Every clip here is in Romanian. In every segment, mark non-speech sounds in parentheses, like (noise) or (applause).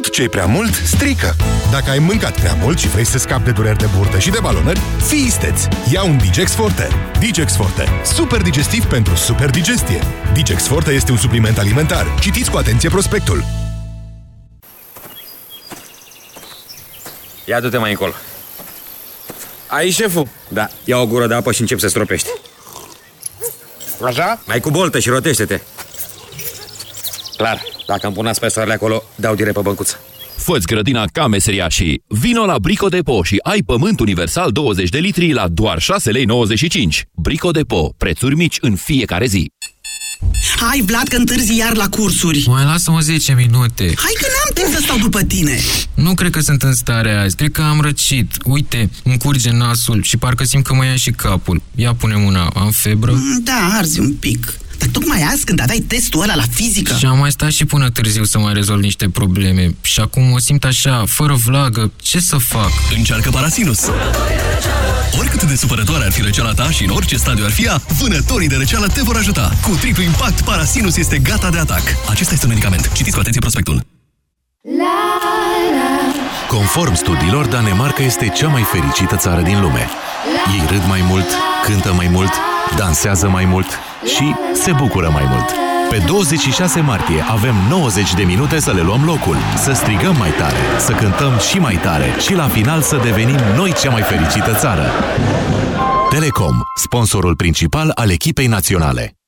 Tot ce e prea mult strică. Dacă ai mâncat prea mult și vrei să scapi de dureri de burtă și de balonări, fii isteț! Ia un Digex Forte. Digex Forte. Super digestiv pentru super digestie. Digex Forte este un supliment alimentar. Citiți cu atenție prospectul. Ia du-te mai încolo. Ai, șeful? Da, ia o gură de apă și încep să stropești. Așa? Mai cu boltă și rotește-te. Clar, dacă îmi pun aspesoarele acolo, dau direct pe băncuță. Fă-ți grădina ca meseriașii. Vino la Brico Depo și ai pământ universal 20 de litri la doar 6,95 lei. Brico Depo. Prețuri mici în fiecare zi. Hai, Vlad, că întârzi iar la cursuri. Mai lasă-mă 10 minute. Hai că n-am timp să stau după tine. Nu cred că sunt în stare azi. Cred că am răcit. Uite, îmi curge nasul și parcă simt că mă ia și capul. Ia pune mâna. Am febră? Mm, Da, arzi un pic. Dar tocmai azi, când aveai testul ăla la fizică... Și am mai stat și până târziu să mai rezolv niște probleme. Și acum o simt așa, fără vlagă. Ce să fac? Încearcă Parasinus! Oricât de supărătoare ar fi răceala ta și în orice stadiu ar fi ea, vânătorii de răceală te vor ajuta. Cu triplu impact, Parasinus este gata de atac. Acesta este un medicament. Citiți cu atenție prospectul. Conform studiilor, Danemarca este cea mai fericită țară din lume. Ei râd mai mult, cântă mai mult, dansează mai mult și se bucură mai mult. Pe 26 martie avem 90 de minute să le luăm locul, să strigăm mai tare, să cântăm și mai tare și la final să devenim noi cea mai fericită țară. Telecom, sponsorul principal al echipei naționale.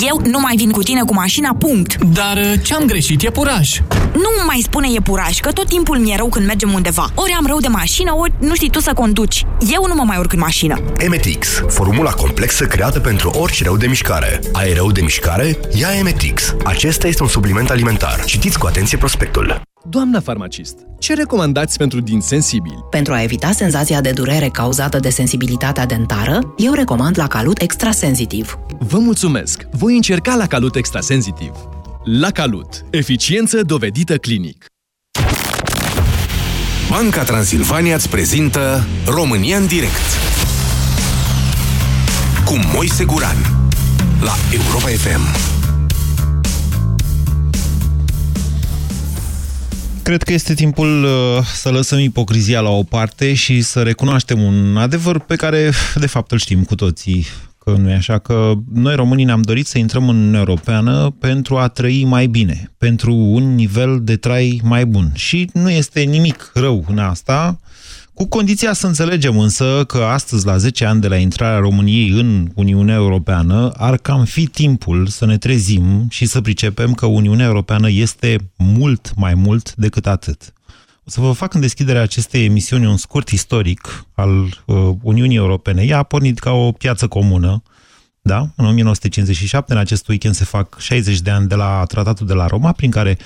Eu nu mai vin cu tine cu mașina, punct. Dar uh, ce-am greșit? E puraj. Nu mai spune e puraj, că tot timpul mi-e rău când mergem undeva. Ori am rău de mașină, ori nu știi tu să conduci. Eu nu mă mai urc în mașină. Emetix, formula complexă creată pentru orice rău de mișcare. Ai rău de mișcare? Ia Emetix. Acesta este un supliment alimentar. Citiți cu atenție prospectul. Doamna farmacist, ce recomandați pentru din sensibili? Pentru a evita senzația de durere cauzată de sensibilitatea dentară, eu recomand la Calut Extrasensitiv. Vă mulțumesc! Voi încerca la Calut Extrasensitiv. La Calut. Eficiență dovedită clinic. Banca Transilvania îți prezintă România în direct cu Moise Guran la Europa FM. Cred că este timpul uh, să lăsăm ipocrizia la o parte și să recunoaștem un adevăr pe care, de fapt, îl știm cu toții. Că nu e așa că noi românii ne-am dorit să intrăm în Uniunea Europeană pentru a trăi mai bine, pentru un nivel de trai mai bun. Și nu este nimic rău în asta, cu condiția să înțelegem însă că astăzi, la 10 ani de la intrarea României în Uniunea Europeană, ar cam fi timpul să ne trezim și să pricepem că Uniunea Europeană este mult mai mult decât atât. O să vă fac în deschiderea acestei emisiuni un scurt istoric al uh, Uniunii Europene. Ea a pornit ca o piață comună, da? În 1957, în acest weekend, se fac 60 de ani de la Tratatul de la Roma, prin care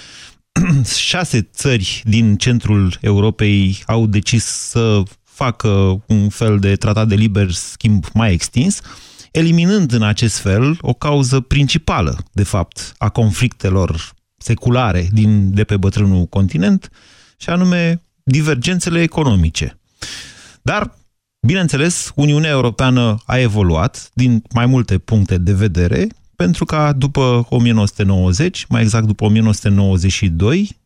(clears throat) șase țări din centrul Europei au decis să facă un fel de tratat de liber schimb mai extins, eliminând în acest fel o cauză principală, de fapt, a conflictelor seculare din, de pe bătrânul continent, și anume divergențele economice. Dar, bineînțeles, Uniunea Europeană a evoluat din mai multe puncte de vedere, pentru ca după 1990, mai exact după 1992,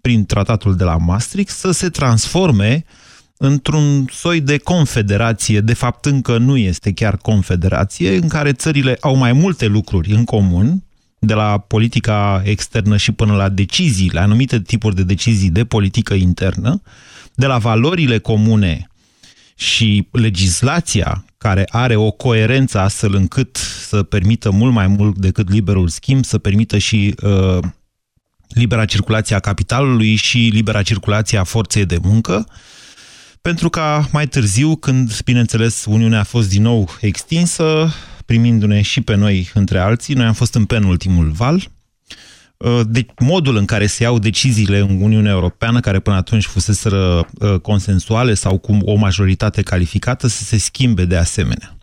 prin tratatul de la Maastricht, să se transforme într-un soi de confederație, de fapt încă nu este chiar confederație, în care țările au mai multe lucruri în comun, de la politica externă și până la decizii, la anumite tipuri de decizii de politică internă, de la valorile comune și legislația care are o coerență astfel încât să permită mult mai mult decât liberul schimb, să permită și uh, libera circulație a capitalului și libera circulație a forței de muncă, pentru ca mai târziu, când, bineînțeles, Uniunea a fost din nou extinsă, primindu-ne și pe noi între alții, noi am fost în penultimul val, de modul în care se iau deciziile în Uniunea Europeană, care până atunci fuseseră consensuale sau cu o majoritate calificată, să se schimbe de asemenea.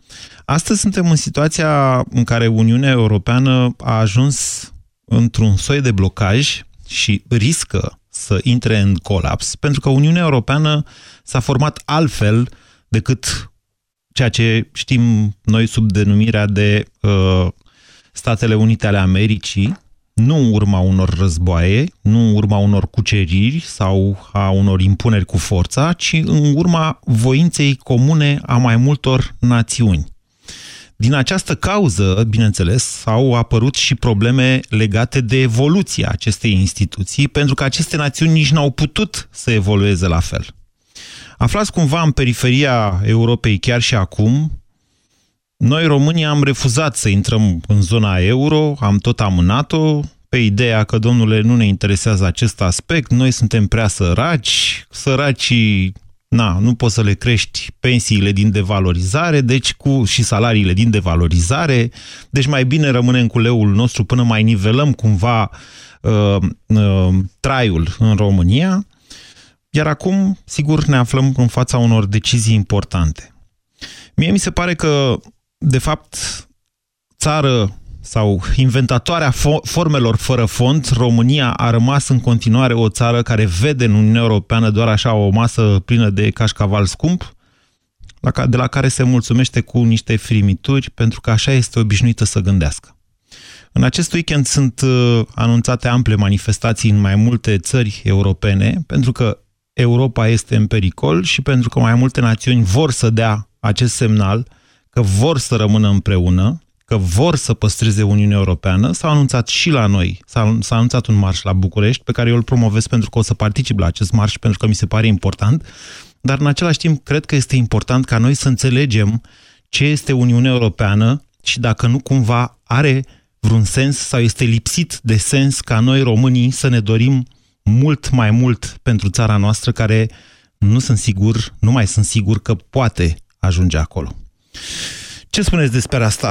Astăzi suntem în situația în care Uniunea Europeană a ajuns într-un soi de blocaj și riscă să intre în colaps, pentru că Uniunea Europeană s-a format altfel decât ceea ce știm noi sub denumirea de uh, Statele Unite ale Americii, nu în urma unor războaie, nu în urma unor cuceriri sau a unor impuneri cu forța, ci în urma voinței comune a mai multor națiuni. Din această cauză, bineînțeles, au apărut și probleme legate de evoluția acestei instituții, pentru că aceste națiuni nici n-au putut să evolueze la fel. Aflați cumva în periferia Europei chiar și acum, noi românii am refuzat să intrăm în zona euro, am tot amânat-o, pe ideea că, domnule, nu ne interesează acest aspect, noi suntem prea săraci, săracii na, nu poți să le crești pensiile din devalorizare deci cu, și salariile din devalorizare, deci mai bine rămânem cu leul nostru până mai nivelăm cumva uh, uh, traiul în România. Iar acum, sigur, ne aflăm în fața unor decizii importante. Mie mi se pare că, de fapt, țară sau inventatoarea fo formelor fără fond, România a rămas în continuare o țară care vede în Uniunea Europeană doar așa o masă plină de cașcaval scump, de la care se mulțumește cu niște frimituri, pentru că așa este obișnuită să gândească. În acest weekend sunt uh, anunțate ample manifestații în mai multe țări europene, pentru că Europa este în pericol și pentru că mai multe națiuni vor să dea acest semnal că vor să rămână împreună, că vor să păstreze Uniunea Europeană. S-a anunțat și la noi, s-a, anunțat un marș la București, pe care eu îl promovez pentru că o să particip la acest marș, pentru că mi se pare important, dar în același timp cred că este important ca noi să înțelegem ce este Uniunea Europeană și dacă nu cumva are vreun sens sau este lipsit de sens ca noi românii să ne dorim mult mai mult pentru țara noastră care nu sunt sigur, nu mai sunt sigur că poate ajunge acolo. Ce spuneți despre asta?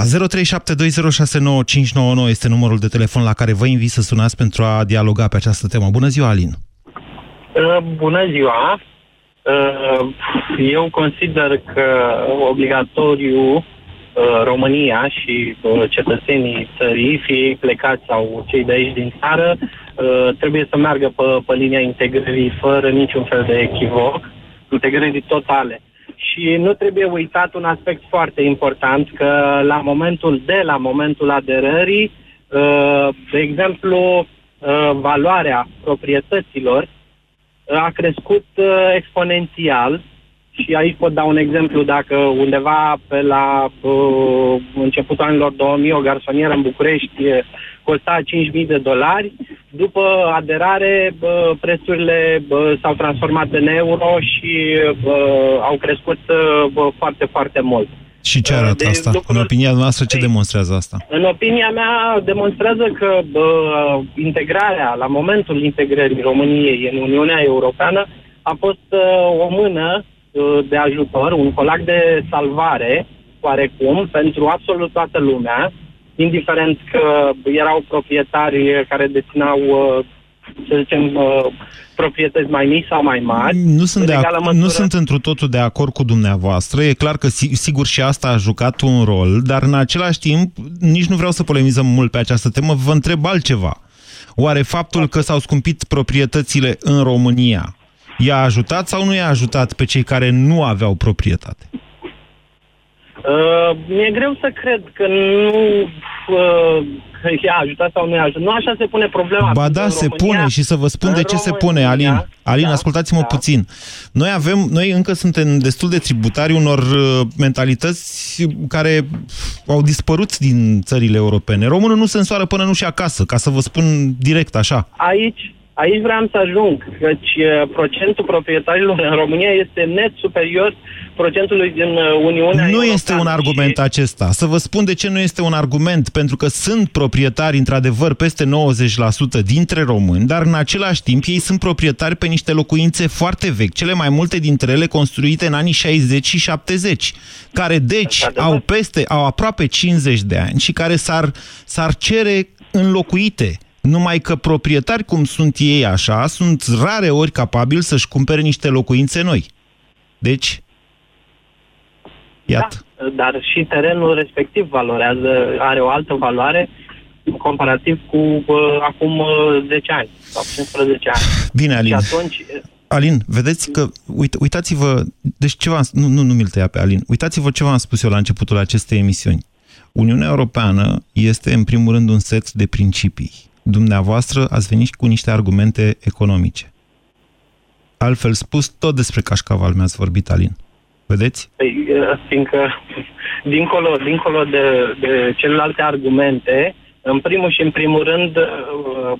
0372069599 este numărul de telefon la care vă invit să sunați pentru a dialoga pe această temă. Bună ziua, Alin! Uh, bună ziua! Uh, eu consider că obligatoriu uh, România și cetățenii țării, fie plecați sau cei de aici din țară, trebuie să meargă pe, pe linia integrării fără niciun fel de echivoc, integrării totale. Și nu trebuie uitat un aspect foarte important, că la momentul de la momentul aderării, uh, de exemplu, uh, valoarea proprietăților uh, a crescut exponențial. Și aici pot da un exemplu, dacă undeva pe la uh, începutul anilor 2000 o garsonieră în București costa 5.000 de dolari, după aderare uh, prețurile uh, s-au transformat în euro și uh, au crescut uh, foarte, foarte mult. Și ce arată de asta? Lucruri... În opinia noastră, ce demonstrează asta? În opinia mea, demonstrează că uh, integrarea, la momentul integrării României în Uniunea Europeană, a fost uh, o mână Uh, de ajutor, un colac de salvare, oarecum, pentru absolut toată lumea, indiferent că erau proprietari care dețineau, uh, să zicem, uh, proprietăți mai mici sau mai mari. Nu sunt, de ac- nu sunt întru totul de acord cu dumneavoastră. E clar că, sigur, și asta a jucat un rol, dar în același timp, nici nu vreau să polemizăm mult pe această temă, vă întreb altceva. Oare faptul că s-au scumpit proprietățile în România i-a ajutat sau nu i-a ajutat pe cei care nu aveau proprietate? Uh, mi-e greu să cred că nu uh, i-a ajutat sau nu i-a ajutat. Nu așa se pune problema. Ba da, se România, pune și să vă spun de ce România, se pune, Alin. Alin, da, ascultați-mă da. puțin. Noi avem, noi încă suntem destul de tributari unor uh, mentalități care au dispărut din țările europene. Românul nu se însoară până nu și acasă, ca să vă spun direct așa. Aici, Aici vreau să ajung, căci uh, procentul proprietarilor în România este net superior procentului din uh, Uniunea Nu este un argument și... acesta. Să vă spun de ce nu este un argument. Pentru că sunt proprietari, într-adevăr, peste 90% dintre români, dar în același timp ei sunt proprietari pe niște locuințe foarte vechi, cele mai multe dintre ele construite în anii 60 și 70, care deci au peste, au aproape 50 de ani și care s-ar cere înlocuite numai că proprietari cum sunt ei așa, sunt rare ori capabili să-și cumpere niște locuințe noi. Deci, iată. Da, dar și terenul respectiv valorează, are o altă valoare comparativ cu uh, acum uh, 10 ani sau 15 ani. Bine, Alin. Și atunci... Alin, vedeți că, uit, uitați-vă, deci ce v-am, nu, nu, nu mi-l tăia pe Alin, uitați-vă ce v-am spus eu la începutul acestei emisiuni. Uniunea Europeană este, în primul rând, un set de principii Dumneavoastră ați venit cu niște argumente economice. Altfel spus, tot despre cașcaval mi-ați vorbit, Alin. Vedeți? Păi, uh, fiindcă, dincolo, dincolo de, de celelalte argumente, în primul și în primul rând, uh,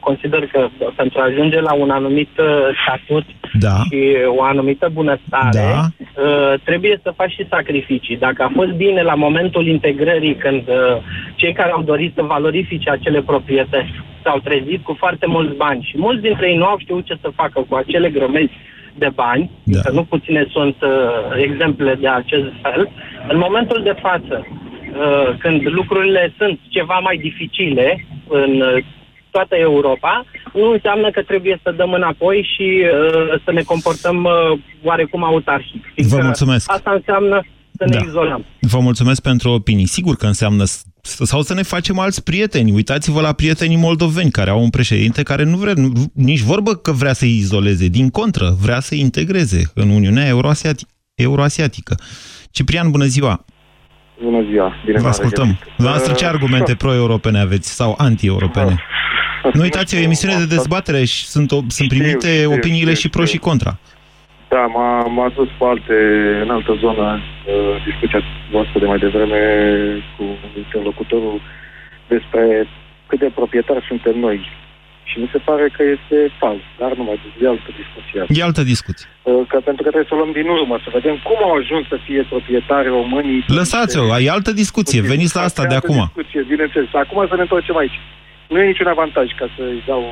consider că pentru a ajunge la un anumit uh, statut da. și o anumită bunăstare, Da. uh, trebuie să faci și sacrificii. Dacă a fost bine la momentul integrării, când uh, cei care au dorit să valorifice acele proprietăți s-au trezit cu foarte mulți bani și mulți dintre ei nu au știut ce să facă cu acele grămezi de bani, da. că nu puține sunt uh, exemple de acest fel, în momentul de față, uh, când lucrurile sunt ceva mai dificile în uh, toată Europa, nu înseamnă că trebuie să dăm înapoi și uh, să ne comportăm uh, oarecum autarhic. Vă Fiindcă mulțumesc. Asta înseamnă să ne Da. izolăm. Vă mulțumesc pentru opinii. Sigur că înseamnă s- sau să ne facem alți prieteni. Uitați-vă la prietenii moldoveni care au un președinte care nu vrea, nu, nici vorbă că vrea să-i izoleze. Din contră, vrea să-i integreze în Uniunea Euroasiati- Euroasiatică. Ciprian, bună ziua! Bună ziua! Bine Vă v-am ascultăm. regăsit. Dumneavoastră ce Uh, argumente pro-europene aveți sau anti-europene? Nu uitați, e o emisiune de dezbatere și sunt, o, sunt primite știu, opiniile știu, și pro și contra. Da, m-a, m-a dus pe alte, în altă zonă, uh, discuția voastră de mai devreme cu interlocutorul despre cât de proprietari suntem noi. Și mi se pare că este fals, dar nu mai e altă discuție. E altă discuție. Uh, Că, pentru că trebuie să o luăm din urmă, să vedem cum au ajuns să fie proprietari românii. Lăsați-o, e altă discuție. Veniți la asta de altă acum. Discuție, bineînțeles. Acum să ne întoarcem aici. Nu e niciun avantaj, ca să-i dau,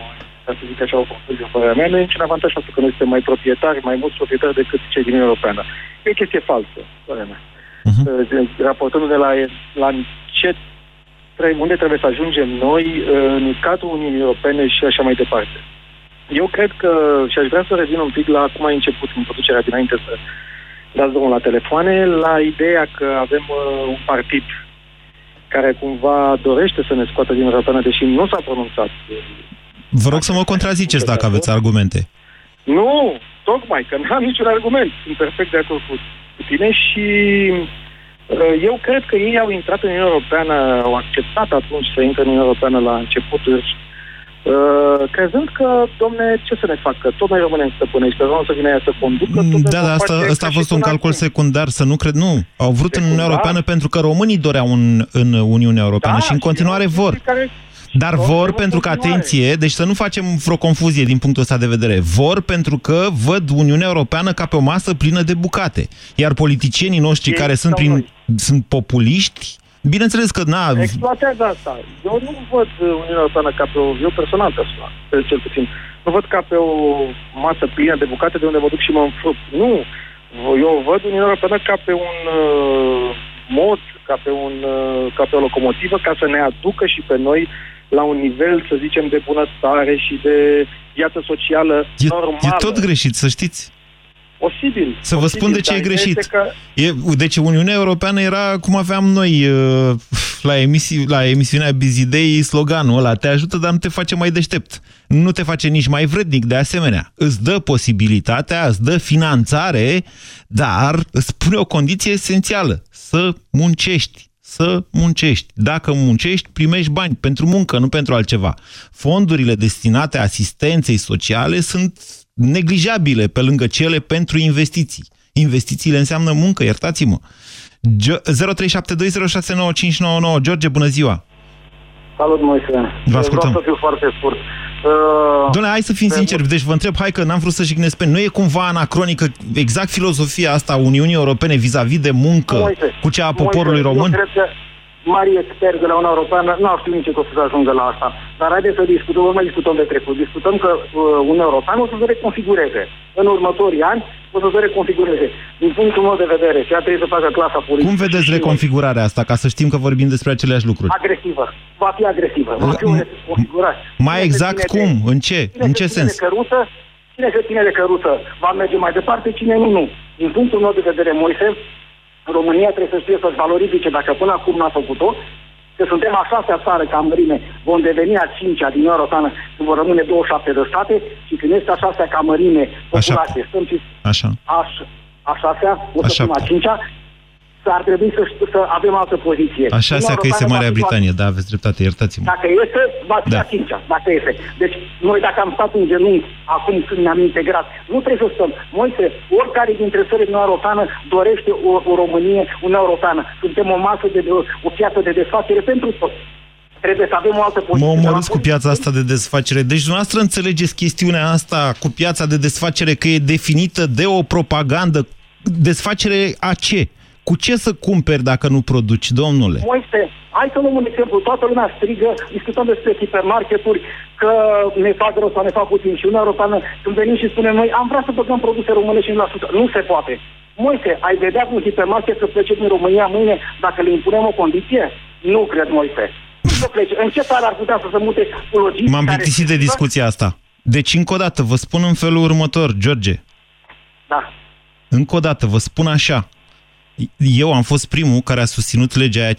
ca să zic așa o concluzie în părerea mea, nu e niciun avantaj faptul că noi suntem mai proprietari, mai mulți proprietari decât cei din Uniunea Europeană. E o chestie falsă, părerea mea. Uh, Raportându-ne la, la ce trebuie, unde trebuie să ajungem noi uh, în cadrul Uniunii Europene și așa mai departe. Eu cred că, și aș vrea să revin un pic la cum a început introducerea dinainte să dați drumul la telefoane, la ideea că avem uh, un partid care cumva dorește să ne scoată din Europeană, deși nu s-a pronunțat. Vă rog să mă contraziceți dacă aveți argumente. Nu, tocmai, că n-am niciun argument. Sunt perfect de acord cu, cu tine și uh, eu cred că ei au intrat în Uniunea Europeană, au acceptat atunci să intre în Uniunea Europeană la începuturi, uh, crezând că, domne, ce să ne facă? Tot noi rămânem stăpânești, că vreau să vină ea să conducă. tot Da, vom da, asta, face asta a ca fost și un până calcul acum. secundar, să nu cred. Nu, au vrut în Uniunea Europeană pentru că românii doreau în, în Uniunea Europeană Da, și în și continuare erau vor. chestii care- Dar vor pentru că, atenție, deci să nu facem vreo confuzie din punctul ăsta de vedere. Vor pentru că văd Uniunea Europeană ca pe o masă plină de bucate. Iar politicienii noștri Ei care sunt, sau prin, noi. sunt populiști, bineînțeles că na, Exploatează asta. Eu nu văd uh, Uniunea Europeană ca pe o... Eu personal, personal, pe cel puțin, nu văd ca pe o masă plină de bucate de unde mă duc și mă înfrup. Nu. Eu văd Uniunea Europeană ca pe un uh, mod, ca pe, un, uh, ca pe o locomotivă, ca să ne aducă și pe noi la un nivel, să zicem, de bunăstare și de viață socială e, normală. e tot greșit, să știți. Posibil. Să vă posibil, spun de ce dar e ideea greșit. este Că... E, deci Uniunea Europeană era cum aveam noi uh, la, emisii, la emisiunea Bizidei sloganul ăla, te ajută, dar nu te face mai deștept. Nu te face nici mai vrednic, de asemenea. Îți dă posibilitatea, îți dă finanțare, dar îți pune o condiție esențială, să muncești. Să muncești. Dacă muncești, primești bani pentru muncă, nu pentru altceva. Fondurile destinate asistenței sociale sunt neglijabile pe lângă cele pentru investiții. Investițiile înseamnă muncă, iertați-mă. Gio- 0372069599 George, bună ziua! Salut, Moise. Vă ascultăm. Vreau să fiu foarte scurt. Uh, Doamne, hai să fim sinceri, deci vă întreb, hai că n-am vrut să jignesc pe... Nu e cumva anacronică exact filozofia asta a Uniunii Europene vis-a-vis de muncă Moise, cu cea a poporului Moise, român? Eu cred că mari experți de la Uniunea Europeană nu au știut nici că o să se ajungă la asta. Dar haideți să discutăm, nu mai discutăm de trecut. Discutăm că uh, Uniunea Europeană o să se reconfigureze. În următorii ani o să se reconfigureze. Din punctul meu de vedere, ceea trebuie să facă clasa politică. Cum vedeți și reconfigurarea asta, ca să știm că vorbim despre aceleași lucruri? Agresivă. Va fi agresivă. Va fi o reconfigurare. Mai Cine se exact ține de- cum? În ce? Cine În se ce ține sens? De căruță, cine se ține de căruță va merge mai departe, cine nu, nu. Din punctul meu de vedere, Moise, România trebuie să știe să-și valorifice, dacă până acum n-a făcut-o, că suntem a șasea țară ca mărime, vom deveni a cincea din Uniunea Europeană, când vor rămâne 27 de state și când este a șasea ca mărime populație, stăm și Așa. a, a șasea, o să A fim a șaptea. cincea, să ar trebui să, știu- să avem altă poziție. Așa Uniunea se că este Europeană Marea va fi Britanie, da, aveți dreptate, iertați-mă. dacă este, va fi Da. la cincea, dacă este. Deci, noi dacă am stat în genunchi acum când ne-am integrat, nu trebuie să stăm. Moise, oricare dintre țările Uniunea Europeană dorește o, o Românie, Uniunea Europeană. Suntem o masă de, de o piață de desfacere pentru toți. Trebuie să avem o altă poziție. Mă omorâți Dar cu piața asta de desfacere. Deci dumneavoastră înțelegeți chestiunea asta cu piața de desfacere că e definită de o propagandă. Desfacere a ce? Cu ce să cumperi dacă nu produci, domnule? Moise, hai să luăm un exemplu. Toată lumea strigă, discutăm despre hipermarketuri, că ne fac rău sau ne fac puțin. Și Uniunea Europeană, când venim și spunem noi, am vrea să băgăm produse românești 5%. Nu se poate. Moise, ai vedea un hipermarket să plece din România mâine dacă le impunem o condiție? Nu cred, Moise. Nu să plece. În ce țară ar putea să se mute logistici M-am care- plictisit de discuția asta. Deci, încă o dată, vă spun în felul următor, George. Da. Încă o dată, vă spun așa. Eu am fost primul care a susținut legea aia 51%.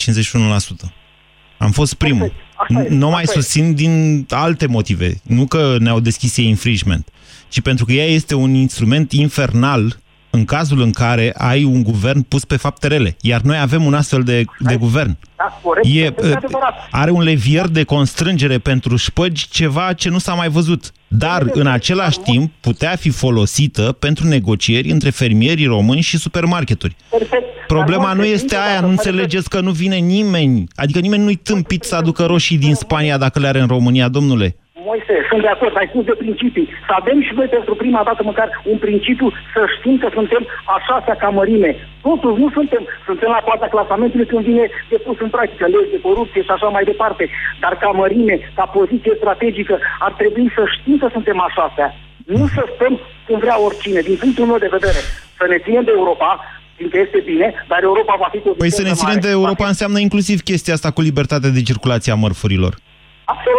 Am fost primul. Asta e, Nu mai asta e. susțin din alte motive. Nu că ne-au deschis ei infringement, ci pentru că ea este un instrument infernal în cazul în care ai un guvern pus pe fapte rele. Iar noi avem un astfel de, de guvern. Da, corect. E, este adevărat. are un levier de constrângere pentru șpăgi, ceva ce nu s-a mai văzut. Dar, în același timp, putea fi folosită pentru negocieri între fermierii români și supermarketuri. Perfect. Problema Dar, nu Moise, este dacă aia, nu face- înțelegeți că nu vine nimeni. Adică nimeni nu-i tâmpit să aducă roșii din Spania dacă le are în România, domnule. Moise, sunt de acord, ai spus de principii. Să avem și noi pentru prima dată măcar un principiu să știm că suntem a șasea ca mărime. Totuși nu suntem, suntem la poarta clasamentului când vine de pus în practică legi de corupție și așa mai departe. Dar ca mărime, ca poziție strategică, ar trebui să știm că suntem a șasea. Nu să stăm cum vrea oricine, din punctul meu de vedere. Să ne ținem de Europa, fiindcă este bine, dar Europa va fi cu o Păi să ne viteză ținem mare. de Europa înseamnă inclusiv chestia asta cu libertatea de circulație a mărfurilor.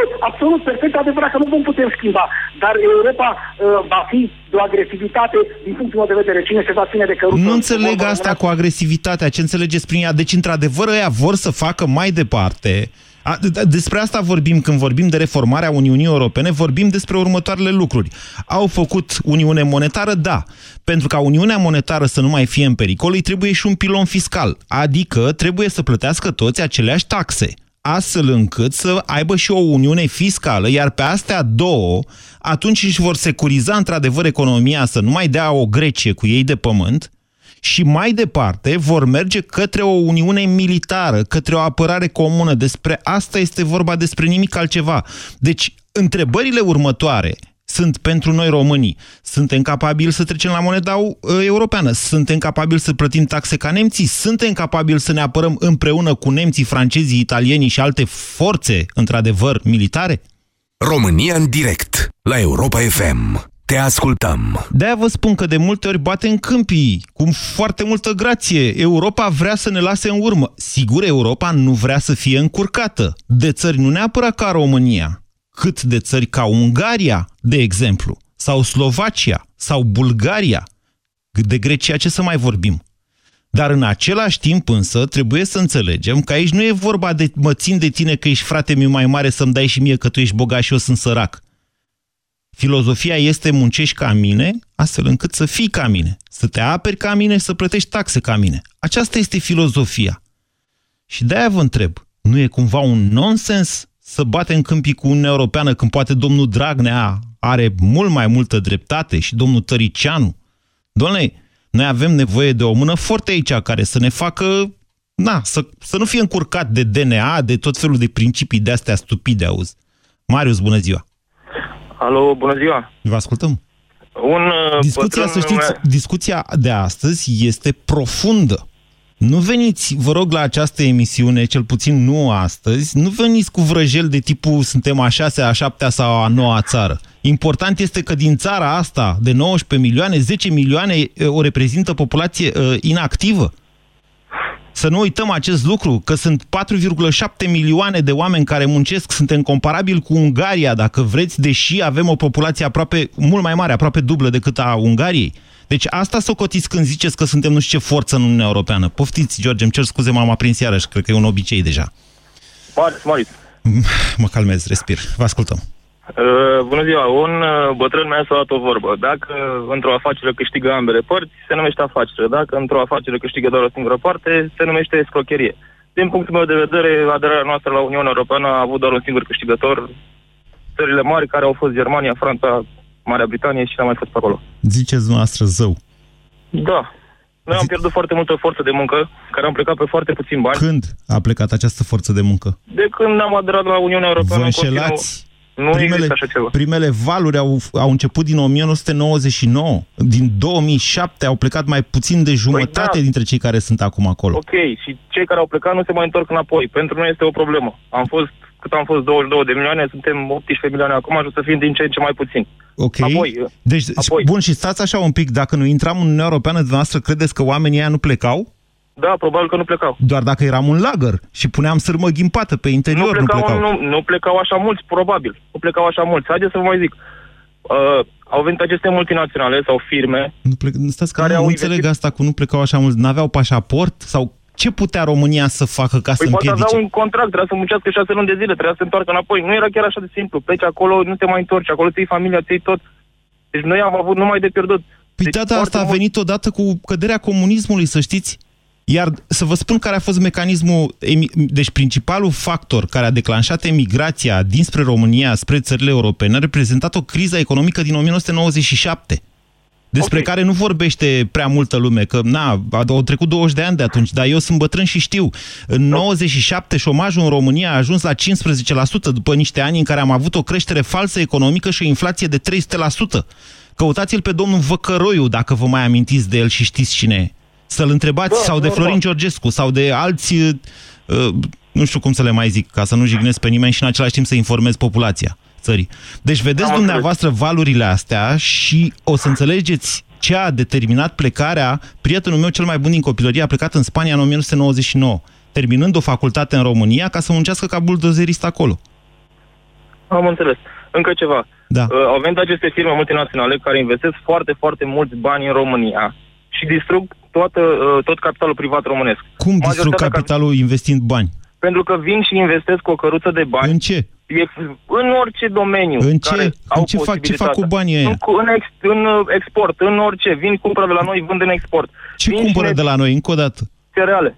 Absolut, absolut, perfect adevărat că nu vom putea schimba, dar Europa uh, va fi de o agresivitate din punctul meu de vedere. Cine se va ține de căruță? Nu înțeleg asta cu agresivitatea. Ce înțelegeți prin ea? Deci, într-adevăr, ăia vor să facă mai departe. A, d- despre asta vorbim când vorbim de reformarea Uniunii Europene, vorbim despre următoarele lucruri. Au făcut Uniune Monetară? Da. Pentru ca Uniunea Monetară să nu mai fie în pericol, îi trebuie și un pilon fiscal. Adică trebuie să plătească toți aceleași taxe astfel încât să aibă și o uniune fiscală, iar pe astea două, atunci își vor securiza într-adevăr economia să nu mai dea o Grecie cu ei de pământ și mai departe vor merge către o uniune militară, către o apărare comună. Despre asta este vorba, despre nimic altceva. Deci, întrebările următoare sunt pentru noi românii. Suntem capabili să trecem la moneda uh, europeană? Suntem capabili să plătim taxe ca nemții? Suntem capabili să ne apărăm împreună cu nemții, francezii, italienii și alte forțe, într-adevăr, militare? România în direct la Europa FM. Te ascultăm. De-aia vă spun că de multe ori bate în câmpii, cu foarte multă grație. Europa vrea să ne lase în urmă. Sigur, Europa nu vrea să fie încurcată. De țări nu neapărat ca România, cât de țări ca Ungaria, de exemplu, sau Slovacia, sau Bulgaria. De Grecia ce să mai vorbim? Dar în același timp însă trebuie să înțelegem că aici nu e vorba de mă țin de tine că ești frate meu mai mare să-mi dai și mie că tu ești bogat și eu sunt sărac. Filozofia este muncești ca mine, astfel încât să fii ca mine, să te aperi ca mine, să plătești taxe ca mine. Aceasta este filozofia. Și de-aia vă întreb, nu e cumva un nonsens să batem câmpii cu Uniunea Europeană când poate domnul Dragnea are mult mai multă dreptate și domnul Tăricianu? Doamne, noi avem nevoie de o mână foarte aici care să ne facă, na, să, să nu fie încurcat de DNA, de tot felul de principii de astea stupide, auzi. Marius, bună ziua! Alo, bună ziua! Vă ascultăm! Un uh, Discuția, să bătrân știți, discuția de astăzi este profundă. Nu veniți, vă rog, la această emisiune, cel puțin nu astăzi, nu veniți cu vrăjel de tipul suntem a șasea, a șaptea sau a noua țară. Important este că din țara asta, de 19 milioane, 10 milioane e, o reprezintă populație uh, inactivă. Să nu uităm acest lucru, că sunt 4,7 milioane de oameni care muncesc, suntem comparabili cu Ungaria, dacă vreți, deși avem o populație aproape mult mai mare, aproape dublă decât a Ungariei. Deci asta să cotiți când ziceți că suntem nu știu ce forță în Uniunea Europeană. Poftiți, George, îmi cer scuze, m-am aprins iarăși, cred că e un obicei deja. Marius, (laughs) Marius. Mă calmez, respir. Vă ascultăm. Uh, bună ziua, un uh, bătrân mi-a luat o vorbă. Dacă într-o afacere câștigă ambele părți, se numește afacere. Dacă într-o afacere câștigă doar o singură parte, se numește escrocherie. Din punctul meu de vedere, aderarea noastră la Uniunea Europeană a avut doar un singur câștigător, țările mari care au fost Germania, Franța, Marea Britanie și ce a mai fost pe acolo. Ziceți dumneavoastră zău. Da. Noi am pierdut foarte multă forță de muncă, care am plecat pe foarte puțin bani. Când a plecat această forță de muncă? De când am aderat la Uniunea Europeană... Vă în continuu- înșelați? Nu primele, există așa ceva. primele valuri au, au început din 1999. Din 2007 au plecat mai puțin de jumătate Păi da. dintre cei care sunt acum acolo. Ok, și cei care au plecat nu se mai întorc înapoi. Pentru noi este o problemă. Am fost, cât am fost, 22 de milioane, suntem 18 milioane acum și o să fim din ce în ce mai puțin. Ok. Apoi, deci, apoi. bun, și stați așa un pic, dacă nu intram în Uniunea Europeană, dumneavoastră credeți că oamenii ăia nu plecau? Da, probabil că nu plecau. Doar dacă eram un lagăr și puneam sârmă ghimpată pe interior, nu plecau, nu plecau. Nu, nu plecau așa mulți, probabil. Nu plecau așa mulți. Haideți să vă mai zic. Uh, au venit aceste multinaționale sau firme Nu plec, stați că Care nu, au nu înțeleg investit- asta cu nu plecau așa mulți. N-aveau pașaport? Sau ce putea România să facă ca să Păi poate împiedice? avea un contract, trebuia să muncească șase luni de zile, trebuia să se întoarcă înapoi. Nu era chiar așa de simplu. Pleci acolo, nu te mai întorci, acolo ți familia, ți tot. Deci noi am avut numai de pierdut. Păi deci data foarte asta a mult- venit odată cu căderea comunismului, să știți. Iar să vă spun care a fost mecanismul, emi- deci principalul factor care a declanșat emigrația dinspre România spre țările europene a reprezentat o criză economică din 1997 despre okay. care nu vorbește prea multă lume, că na, au trecut 20 de ani de atunci, dar eu sunt bătrân și știu. În 97 șomajul în România a ajuns la 15% după niște ani în care am avut o creștere falsă economică și o inflație de 300%. Căutați-l pe domnul Văcăroiu, dacă vă mai amintiți de el și știți cine e. Să-l întrebați, Da, sau de normal. Florin Georgescu, sau de alți, uh, nu știu cum să le mai zic, ca să nu jignesc pe nimeni și în același timp să informez populația țării. Deci vedeți Am dumneavoastră valurile astea și o să înțelegeți ce a determinat plecarea. Prietenul meu cel mai bun din copilărie a plecat în Spania în 1999, terminând o facultate în România ca să muncească ca buldozerist acolo. Am înțeles. Încă ceva. Da. Uh, au venit aceste firme multinaționale care investesc foarte, foarte mulți bani în România și distrug toată, uh, tot capitalul privat românesc. Cum distrug Majoritatea capitalul investind bani? Pentru că vin și investesc o căruță de bani. În ce? E, în orice domeniu. În ce? Care În au ce fac- ce fac cu posibilitatea. banii ăia? În, cu- în, ex, în uh, export, în orice. Vin, cumpără de la noi, vând în export. Ce vin cumpără și de la noi, încă o dată? Cereale.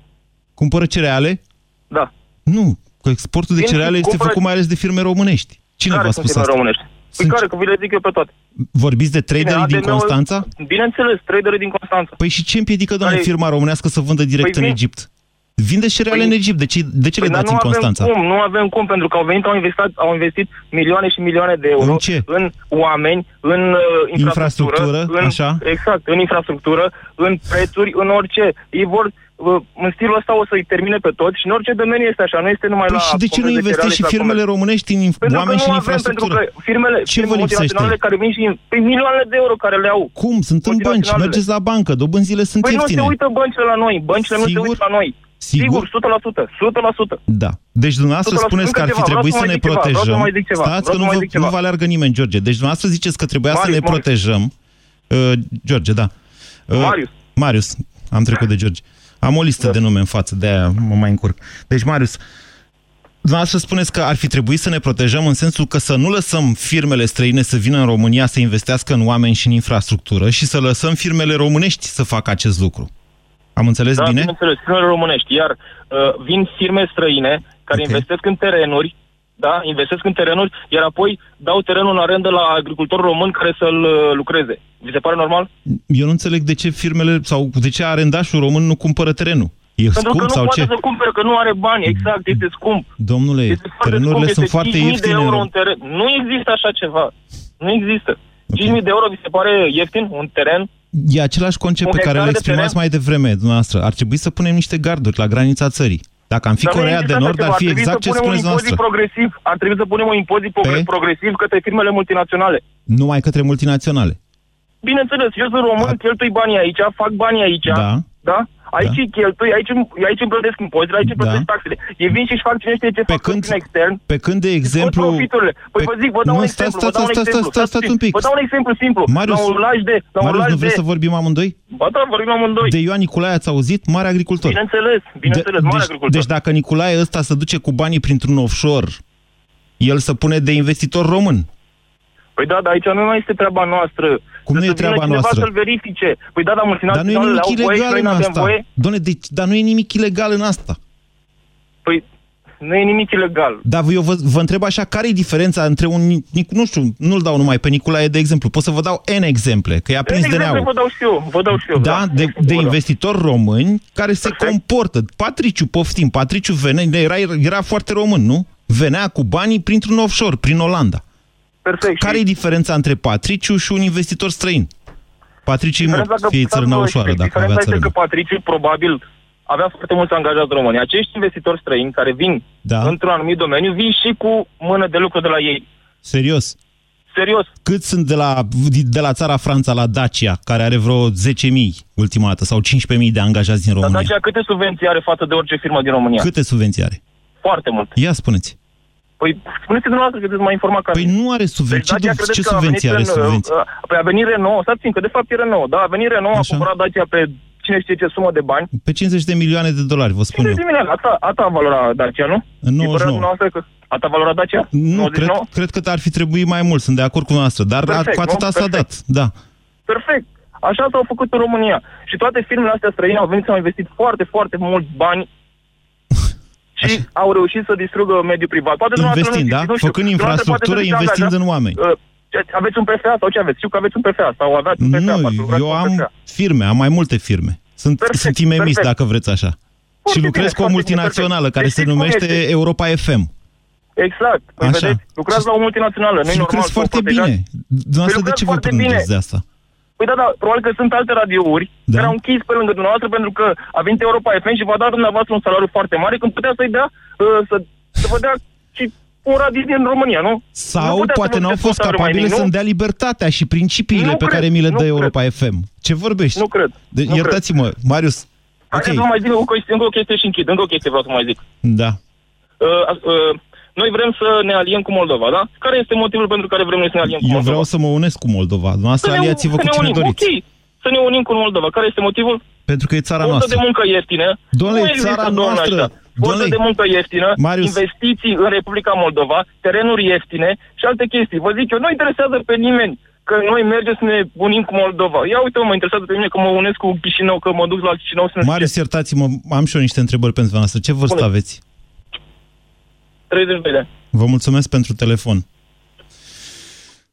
Cumpără cereale? Da. Nu, că exportul de Vin și cereale este cumpără- făcut mai ales de firme românești. Cine care v-a sunt spus firme asta? românești? Păi care, că vi le zic eu pe toate. Vorbiți de traderii din ADM-ul Constanța? Bineînțeles, traderii din Constanța. Păi și ce împiedică, doamne, Care- firma românească să vândă direct Păi în vin- Egipt? Vinde cereale Păi- în Egipt, de ce, de ce le Păi, dar dați nu în Constanța? avem cum, nu avem cum, pentru că au venit, au investit, au investit milioane și milioane de euro În ce? în oameni, în uh, infrastructură, Infrastructură, în, așa? Exact, în infrastructură, în prețuri, în orice. Ei vor, uh, în stilul ăsta o să-i termine pe toți și în orice domeniu este așa, nu este numai Păi la și de ce nu comerț de investești și cereale sau firmele comerț. românești în inf- Pentru oameni că și nu în avem, pentru infrastructură? că firmele, Ce firme vă lipsește? multinaționale care vin și pe milioane de euro care le au. Cum? Sunt în bănci, multinaționalele. mergeți la bancă, dobânzile sunt Păi nu ieftine. se uită băncile la noi, băncile nu se Sigur? uită la noi. Sigur? 100%, 100%. Da. Deci dumneavoastră 100%. spuneți că ar Încă fi ceva, trebuit vreau să să ne mai zic ceva, vreau să protejăm. mai zic ceva, Stați vreau că să nu mai vă, zic ceva. nu vă aleargă nimeni, George. Deci dumneavoastră ziceți că trebuia să Marius, ne Marius. protejăm. Uh, George, da. Uh, Marius. Marius. Am trecut de George. Am o listă de nume în față, de-aia mă mai încurc. Deci, Marius, Dumneavoastră spuneți că ar fi trebuit să ne protejăm în sensul că să nu lăsăm firmele străine să vină în România să investească în oameni și în infrastructură și să lăsăm firmele românești să facă acest lucru. Am înțeles da, bine? bineînțeles, firmele românești. Iar uh, vin firme străine care Ok. investesc în terenuri, da, investesc în terenuri, iar apoi dau terenul în arendă la agricultor român care să-l uh, lucreze. Vi se pare normal? Eu nu înțeleg de ce firmele sau de ce arendașul român nu cumpără terenul. E Pentru scump că nu sau poate ce? să cumpere, că nu are bani. Exact, este scump. Domnule, Este foarte terenurile scump, sunt este foarte 5.000 ieftine. de în euro Rom- un teren. Nu există așa ceva. Nu există. 5.000 de euro vi se pare ieftin un teren? E același concept Un pe care hectar îl de exprimați teren? mai devreme, dumneavoastră. Ar trebui să punem niște garduri la granița țării. Dacă am fi Dar nu Corea de există așa Nord, ceva. ar fi trebui exact să ce punem spuneți un impozit noastră. progresiv. Ar trebui să punem un impozit progr- progresiv către firmele multinaționale. Numai către multinaționale. Bineînțeles, eu sunt român, cheltui banii aici, fac banii aici, Da. Da? Aici îi cheltui, aici, îmi- aici îmi plătesc impozitele, aici îmi Da. plătesc taxele. Ei vin și-și fac cine știe ce fac când, în extern. Pe când, de și scot exemplu... profiturile. Păi pe- vă zic, vă dau Nu, un stați, exemplu, stați, vă dau un stați, exemplu. stați, stați un pic. Vă dau un exemplu simplu. Marius, la un laj de... La un Marius, laj nu vreți de... să vorbim amândoi? Ba da, vorbim amândoi. De Ioan Nicolae ați auzit? Mare agricultor. Bineînțeles, bineînțeles, De- mare deci, agricultor. Deci dacă Nicolae ăsta se duce cu banii printr-un offshore, el să pune de investitor român. Păi da, dar aici nu mai este treaba noastră. Cum nu e Să vină treaba cineva noastră? să-l verifice. Păi da, dar Dar nu e multinaționalele nimic au voie și ilegal noi în nu avem asta. voie. Doamne, deci, dar nu e nimic ilegal în asta. Păi nu e nimic ilegal. Dar eu vă, vă întreb așa, care e diferența între un, Nic- nu știu, nu-l dau numai pe Nicolae de exemplu, pot să vă dau N exemple, că i-a De prins exemplu, DNA-ul. vă dau și eu, vă dau și eu. Da, de, de investitori români care se comportă. Patriciu, poftim, Patriciu venea, era, era foarte român, nu? Venea cu banii printr-un offshore, prin Olanda. Perfect. Care e diferența între Patriciu și un investitor străin? Patriciu e Diferența mort, că- fie țărână stați, ușoară, dacă Diferența avea este țărână. că Patriciu probabil avea foarte mulți angajați români. Acești investitori străini care vin Da. într-un anumit domeniu vin și cu mână de lucru de la ei. Serios. Serios. Cât sunt de la, de la țara Franța la Dacia, care are vreo 10.000 ultima dată, sau 15.000 de angajați din Dar România? Dacia câte subvenții are față de orice firmă din România? Câte subvenții are? Foarte mult. Ia spuneți. Păi spuneți dumneavoastră că sunteți mai informat ca Păi mine. nu are subvenții. Deci Dacia Ce, credeți ce că a subvenții venit are în, subvenții? uh, Păi a venit Renault, stați că de fapt e Renault, da? A venit Renault, a cumpărat Dacia pe cine știe ce sumă de bani. Pe 50 de milioane de dolari, vă spun 50 eu. de milioane, asta, asta a valorat Dacia, nu? În E părerea 99. dumneavoastră că asta a valorat Dacia? Nu, cred, 99? cred că ar fi trebuit mai mult, sunt de acord cu noastră, dar Perfect, cu atâta nu? s-a dat. Da. Perfect. Așa s-au făcut în România. Și toate firmele astea străine au venit să au investit foarte, foarte mulți bani și au reușit să distrugă mediul privat. Poate dumneavoastră Investind, nu da? știți, nu știu. Făcând Dumneavoastră poate infrastructură, sunteți investind angajat, în oameni. uh, ce- Aveți un PFA sau ce aveți? Știu că aveți un PFA sau aveați un PFA. Nu, parcă lucrați eu cu un am PFA. firme, am mai multe firme. Sunt, Perfect, sunt imemis, perfect. dacă vreți așa. și lucrez bine, cu o foarte bine, multinațională perfect. care Deci se știți cum numește este. Europa FM. Exact. Păi Așa. vedeți, lucrați la o multinațională. Nu Și e lucrez normal să o foarte protejați. bine. Dumneavoastră, de lucrați ce vă foarte plângeți bine. de asta? Păi da, da, probabil că sunt alte radiouri Da. care au închis pe lângă dumneavoastră pentru că a venit Europa FM și v-a dat dumneavoastră un salariu foarte mare când putea să-i dea, uh, să, să vă dea și un radio din România, nu? Nu Sau putea să poate vă n-au ofere fost un salariu mai capabile mic, nu? să-mi dea libertatea și principiile Nu pe cred, care mi le nu dă cred. Europa FM. Ce vorbești? Nu cred, De, nu iertați-mă, Marius. Haideți să vă mai zic încă o chestie, încă o chestie și închid, încă o chestie vreau să mai zic. Da. Uh, uh, noi vrem să ne aliem cu Moldova, da? Care este motivul pentru care vrem noi să ne aliem cu Eu Moldova? vreau să mă unesc cu Moldova. Dumneavoastră Să ne- aliați-vă să cu ne cine unim, doriți. Ok, să ne unim cu Moldova. Care este motivul? Pentru că e țara Forță noastră. de muncă ieftină. Doamne, nu e există, țara domnule, noastră. așa. Forță Doamne, de muncă ieftină, Marius. investiții în Republica Moldova, terenuri ieftine și alte chestii. Vă zic eu, nu interesează pe nimeni că noi mergem să ne unim cu Moldova. Ia uite, mă interesează pe mine că mă unesc cu Chișinău, că mă duc la Chișinău să ne Marius, iertați-mă, am și eu niște întrebări pentru noastră. Ce vârstă Spune. aveți? 30 de ani. Vă mulțumesc pentru telefon.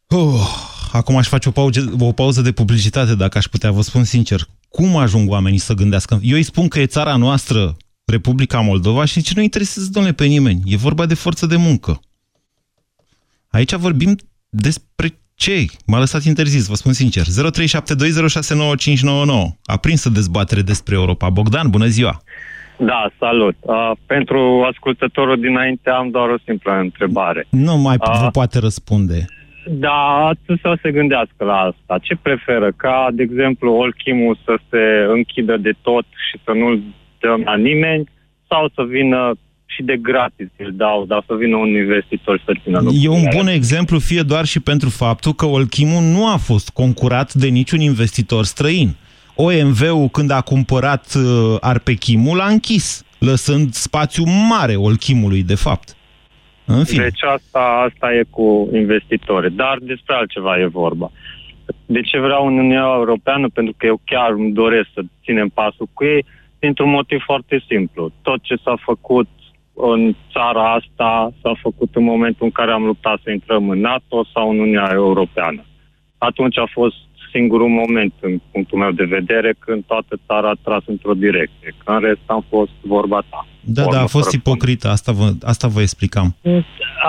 Uh, acum aș face o pauză, o pauză de publicitate, dacă aș putea, vă spun sincer. Cum ajung oamenii să gândească? Eu îi spun că e țara noastră, Republica Moldova, și ce nu interesează, domnule, pe nimeni. E vorba de forță de muncă. Aici vorbim despre ce? M-a lăsat interzis, vă spun sincer. 0372069599. A prins o dezbatere despre Europa. Bogdan, bună ziua! Da, salut. Uh, pentru ascultătorul dinainte am doar o simplă întrebare. Nu mai A. vă poate răspunde. Da, să se gândească la asta. Ce preferă? Ca, de exemplu, Olchimul să se închidă de tot și să nu-l dăm la nimeni sau să vină și de gratis îl dau, dar să vină un investitor să țină E lucrurile un alea. bun exemplu, fie doar și pentru faptul că Olchimul nu a fost concurat de niciun investitor străin. OMV-ul, când a cumpărat uh, Arpechimul, a închis, lăsând spațiu mare Olchimului, de fapt. În fine. Deci asta, asta e cu investitori. Dar despre altceva e vorba. De ce vreau Uniunea Europeană? Pentru că eu chiar îmi doresc să ținem pasul cu ei dintr-un motiv foarte simplu. Tot ce s-a făcut în țara asta s-a făcut în momentul în care am luptat să intrăm în NATO sau în Uniunea Europeană. Atunci a fost singurul moment, în punctul meu de vedere, când toată țara a tras într-o direcție. Că în rest am fost vorba ta. Da, Vorba da, a fost fără ipocrită, asta vă, asta vă explicam.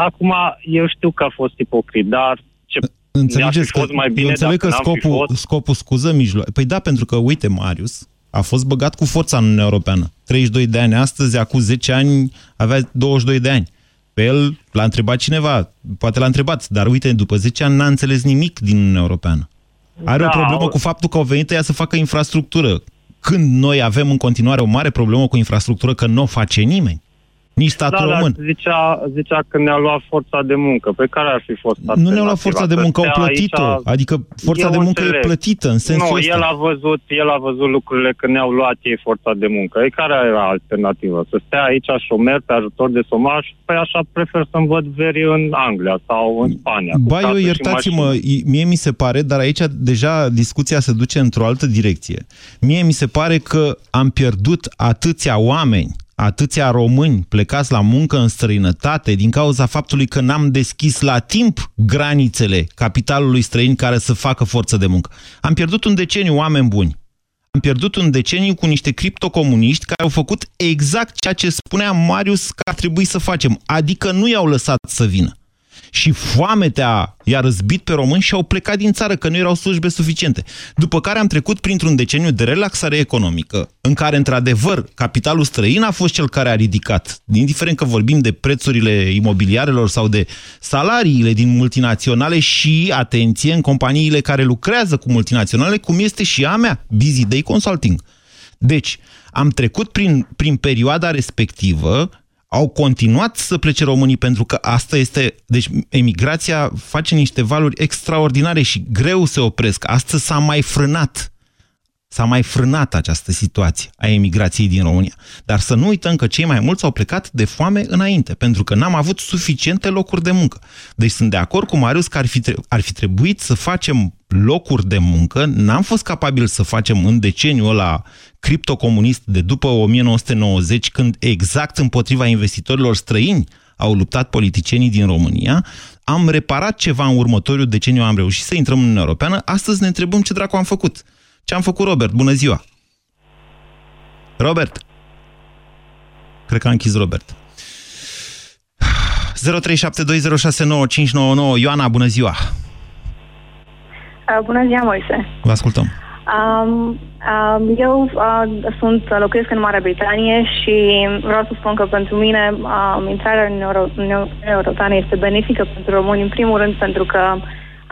Acum, eu știu că a fost ipocrit, dar ce Înțelegeți mi-ar fi că, fost mai bine eu înțeleg că dacă n-am fi scopul, fost. scopul scuză mijloc. Păi da, pentru că, uite, Marius a fost băgat cu forța în Uniunea Europeană. 32 de ani astăzi, acum 10 ani avea 22 de ani. Pe el l-a întrebat cineva, poate l-a întrebat, dar uite, după 10 ani n-a înțeles nimic din Uniunea Europeană. Are Da, o problemă o- cu faptul că au venit ea să facă infrastructură. Când noi avem în continuare o mare problemă cu infrastructură, că nu o face nimeni. Nici statul da, român. Dar zicea, zicea că ne-a luat forța de muncă. Pe care ar fi fost Nu ne-au luat forța de muncă, au plătit-o. Aici... Adică forța Eu de muncă înțeleg. e plătită în sensul Nu, ăsta. el a văzut, el a văzut lucrurile că ne-au luat ei forța de muncă. E care era alternativa? Să stea aici șomer pe ajutor de somaj? Păi așa prefer să-mi văd veri în Anglia sau în Spania. cu Ba, casă eu, și iertați-mă, mașină. i- mie mi se pare, dar aici deja discuția se duce într-o altă direcție. Mie mi se pare că am pierdut atâția oameni, atâția români plecați la muncă în străinătate din cauza faptului că n-am deschis la timp granițele capitalului străin care să facă forță de muncă. Am pierdut un deceniu oameni buni. Am pierdut un deceniu cu niște criptocomuniști care au făcut exact ceea ce spunea Marius că ar trebui să facem, adică nu i-au lăsat să vină și foametea i-a răzbit pe români și au plecat din țară, că nu erau slujbe suficiente. După care am trecut printr-un deceniu de relaxare economică, în care, într-adevăr, capitalul străin a fost cel care a ridicat, indiferent că vorbim de prețurile imobiliarelor sau de salariile din multinaționale și, atenție, în companiile care lucrează cu multinaționale, cum este și a mea, Busy Day Consulting. Deci, am trecut prin, prin perioada respectivă, au continuat să plece românii pentru că asta este... Deci emigrația face niște valuri extraordinare și greu se opresc. Astăzi s-a mai frânat. S-a mai frânat această situație a emigrației din România. Dar să nu uităm că cei mai mulți au plecat de foame înainte, pentru că n-am avut suficiente locuri de muncă. Deci sunt de acord cu Marius că ar fi, tre- ar fi trebuit să facem locuri de muncă, n-am fost capabil să facem în deceniul ăla criptocomunist de după 1990, când exact împotriva investitorilor străini au luptat politicienii din România, am reparat ceva în următorul deceniu, am reușit să intrăm în Uniunea Europeană, astăzi ne întrebăm ce dracu am făcut. Ce am făcut, Robert? Bună ziua! Robert! Cred că a închis Robert. 0372069599 Ioana, bună ziua! Uh, Bună ziua, Moise. Vă ascultăm. Um, um, eu uh, sunt, locuiesc în Marea Britanie și vreau să spun că pentru mine um, intrarea în Euro- în Uniunea Europeană este benefică pentru români, în primul rând pentru că uh,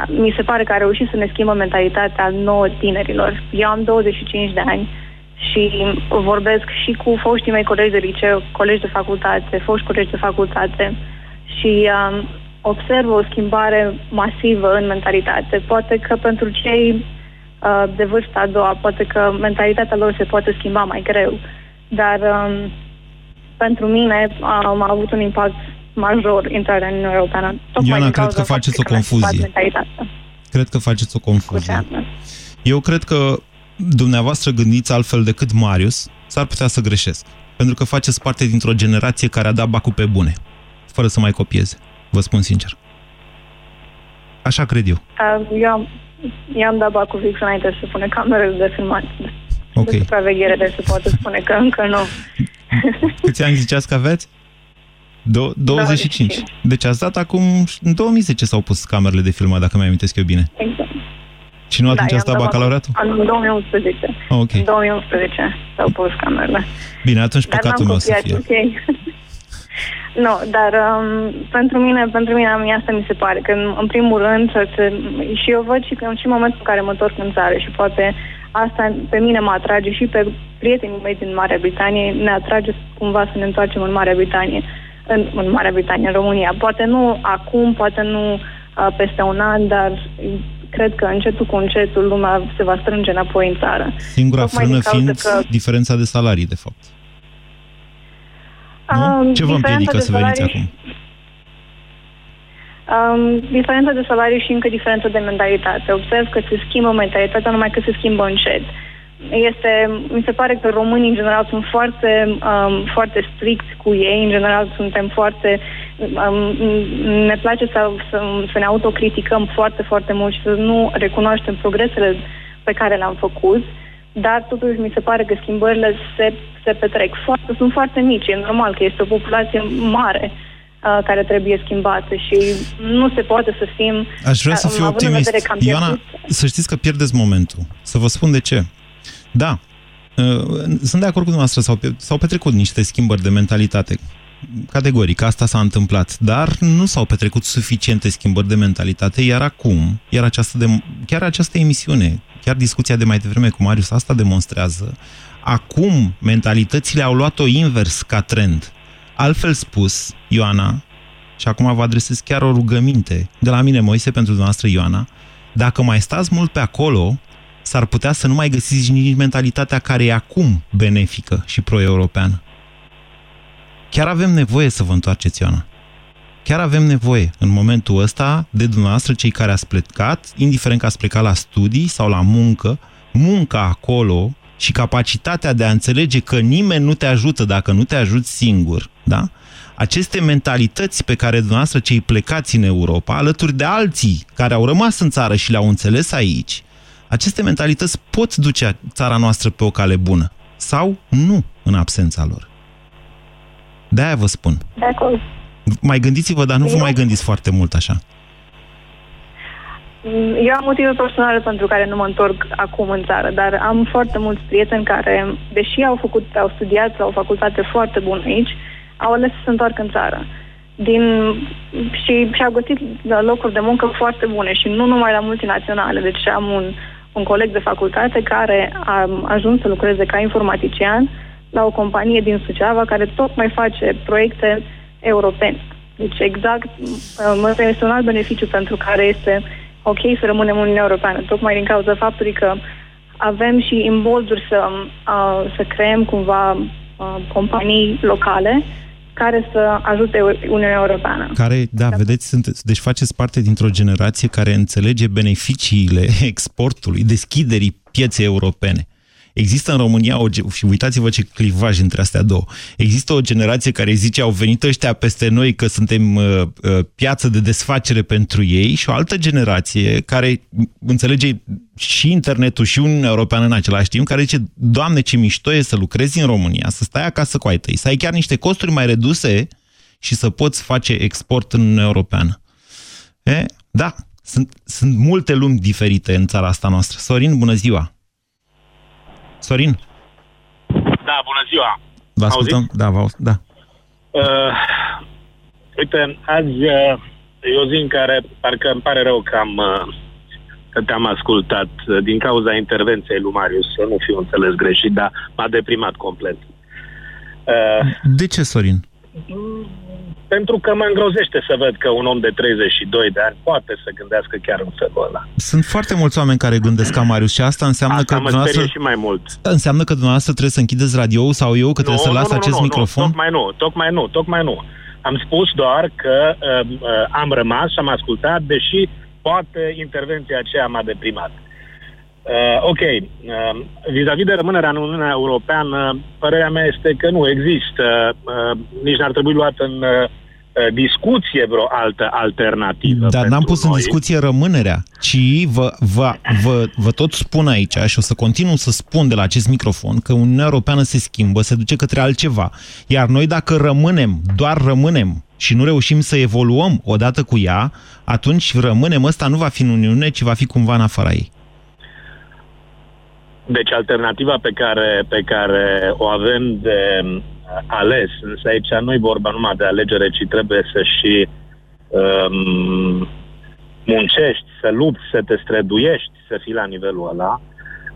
mi se pare că a reușit să ne schimbă mentalitatea nouă tinerilor. Eu am 25 de ani și vorbesc și cu foștii mei colegi de liceu, colegi de facultate, foști colegi de facultate și um, observ o schimbare masivă în mentalitate. Poate că pentru cei uh, de vârsta a doua, poate că mentalitatea lor se poate schimba mai greu, dar um, pentru mine um, a avut un impact major intrarea în Uniunea Europeană. tocmai Ioana, din cred cauza că faceți o faptului că mi-a confuzie. schimbat mentalitatea. Cred că faceți o confuzie. Eu cred că dumneavoastră gândiți altfel decât Marius, s-ar putea să greșesc. Pentru că faceți parte dintr-o generație care a dat bacul pe bune, fără să mai copieze. Vă spun sincer. Așa cred eu. Uh, eu, am, eu am dat bacul fix înainte să pune camerele de filmat. Ok. De supraveghere, de se poate spune că încă nu. Câți ani ziceați că aveți? Do- 25. Deci ați dat acum, în 2010 s-au pus camerele de filmat, dacă mi amintesc eu bine. Exact. Și nu atunci Da, a i-am stat dat bacalaureatul? În 2011. Ah, ok. În 2011 s-au pus camerele. Bine, atunci Dar păcatul n-am meu să copiat, fie. ok. (laughs) nu, dar um, pentru mine, pentru mine mie asta mi se pare, că în, în primul rând, să se, și eu văd și că și în momentul în care mă întorc în țară și poate asta pe mine mă atrage și pe prietenii mei din Marea Britanie, ne atrage cumva să ne întoarcem în Marea Britanie, în, în Marea Britanie, în România. Poate nu acum, poate nu uh, peste un an, dar cred că încetul cu încetul lumea se va strânge înapoi în țară. Singura Tocmai frână din cauza fiind că- diferența de salarii, de fapt. Um, Nu? Ce vă diferența împiedică de să veniți salarii- acum? Um, diferența de salariu și încă diferența de mentalitate. Observ că se schimbă mentalitatea, numai că se schimbă încet. Este, mi se pare că românii în general sunt foarte, um, foarte stricți cu ei, în general suntem foarte, um, ne place să, să, să ne autocriticăm foarte, foarte mult și să nu recunoaștem progresele pe care le-am făcut, dar totuși mi se pare că schimbările se, se petrec. Foarte, sunt foarte mici, e normal că este o populație mare uh, care trebuie schimbată și nu se poate să fim... Aș vrea să uh, fiu având în optimist. vedere că am Ioana, pierdut- să știți că pierdeți momentul. Să vă spun de ce. Da, uh, sunt de acord cu dumneavoastră, s-au, pe- s-au petrecut niște schimbări de mentalitate. Categoric, asta s-a întâmplat, dar nu s-au petrecut suficiente schimbări de mentalitate, iar acum, iar această de, chiar această emisiune, chiar discuția de mai devreme cu Marius, asta demonstrează. Acum, mentalitățile au luat-o invers ca trend. Altfel spus, Ioana, și acum vă adresez chiar o rugăminte de la mine, Moise, pentru dumneavoastră, Ioana, dacă mai stați mult pe acolo, s-ar putea să nu mai găsiți nici mentalitatea care e acum benefică și pro-europeană. Chiar avem nevoie să vă întoarceți, Ioana. Chiar avem nevoie în momentul ăsta de dumneavoastră, cei care ați plecat, indiferent că ați plecat la studii sau la muncă, munca acolo și capacitatea de a înțelege că nimeni nu te ajută dacă nu te ajuți singur, da? Aceste mentalități pe care dumneavoastră cei plecați în Europa, alături de alții care au rămas în țară și le-au înțeles aici, aceste mentalități pot duce țara noastră pe o cale bună sau nu în absența lor. De-aia vă spun. De acord. Mai gândiți-vă, dar nu vă mai gândiți foarte mult așa. Eu am motive personale pentru care nu mă întorc acum în țară, dar am foarte mulți prieteni care, deși au făcut, au studiat la o facultate foarte bună aici, au ales să se întoarcă în țară. Din, și și-au găsit locuri de muncă foarte bune și nu numai la multinaționale. Deci am un, un coleg de facultate care a ajuns să lucreze ca informatician la o companie din Suceava care tot mai face proiecte europene. Deci exact, uh, este un alt beneficiu pentru care este ok să rămânem în Uniunea Europeană, tocmai din cauza faptului că avem și imbolduri să, uh, să creăm cumva uh, companii locale care să ajute Uniunea Europeană. Care, da, da. vedeți, sunt, deci faceți parte dintr-o generație care înțelege beneficiile (laughs) exportului, deschiderii pieței europene. Există în România, o, și uitați-vă ce clivaj între astea două, există o generație care zice au venit ăștia peste noi că suntem uh, uh, piață de desfacere pentru ei și o altă generație care înțelege și internetul și Uniunea Europeană în același timp, care zice, Doamne, ce mișto e să lucrezi în România, să stai acasă cu ai tăi, să ai chiar niște costuri mai reduse și să poți face export în Uniunea Europeană. E, da, sunt, sunt multe lumi diferite în țara asta noastră. Sorin, bună ziua! Sorin? Da, bună ziua! Vă ascultăm? Auziți? Da, vă da. Uh, uite, azi uh, e o zi în care parcă îmi pare rău că am uh, că te-am ascultat uh, din cauza intervenției lui Marius, să nu fiu înțeles greșit, dar m-a deprimat complet. Uh, De ce, Sorin? Pentru că mă îngrozește să văd că un om de 32 de ani poate să gândească chiar în felul ăla. Sunt foarte mulți oameni care gândesc ca Marius și asta înseamnă asta că mă dumneavoastră... și mai mult. Înseamnă că dumneavoastră trebuie să închideți radio sau eu că nu, trebuie să las nu, acest nu, microfon? Nu, tocmai nu, tocmai nu, tocmai nu. Am spus doar că uh, uh, am rămas și am ascultat, deși poate intervenția aceea m-a deprimat. Uh, ok, uh, vis-a-vis de rămânerea în Uniunea Europeană, părerea mea este că nu există, uh, nici n-ar trebui luat în uh, Uh, discuție vreo altă alternativă. Dar n-am pus noi. în discuție rămânerea, ci vă, vă, vă, vă tot spun aici și o să continu să spun de la acest microfon că Uniunea Europeană se schimbă, se duce către altceva. Iar noi dacă rămânem, doar rămânem și nu reușim să evoluăm odată cu ea, atunci rămânem, ăsta nu va fi în Uniune, ci va fi cumva în afara ei. Deci alternativa pe care, pe care o avem de ales. Însă aici nu e vorba numai de alegere, ci trebuie să și um, muncești, să lupți, să te străduiești, să fii la nivelul ăla.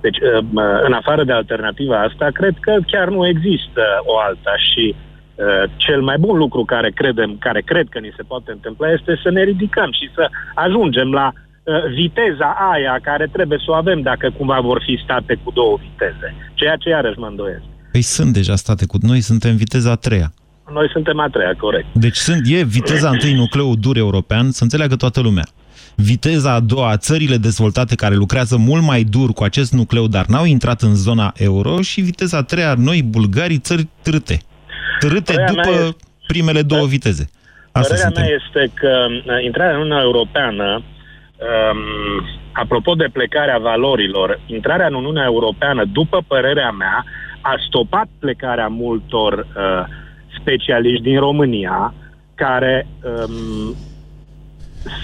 Deci, um, în afară de alternativa asta, cred că chiar nu există o alta și uh, cel mai bun lucru care credem, care cred că ni se poate întâmpla este să ne ridicăm și să ajungem la uh, viteza aia care trebuie să o avem dacă cumva vor fi state cu două viteze. Ceea ce iarăși mă îndoiesc. Păi sunt deja state cu noi, suntem viteza a treia. Noi suntem a treia, corect. Deci sunt, e viteza întâi nucleul dur european, să înțeleagă toată lumea. Viteza a doua, țările dezvoltate care lucrează mult mai dur cu acest nucleu, dar n-au intrat în zona euro și viteza a treia, noi, bulgarii, țări trâte. Trâte Părerea după este... primele două da. viteze. Asta Părerea mea este că uh, intrarea în Uniunea Europeană, um, apropo de plecarea valorilor, intrarea în Uniunea Europeană, după părerea mea, a stopat plecarea multor uh, specialiști din România care um,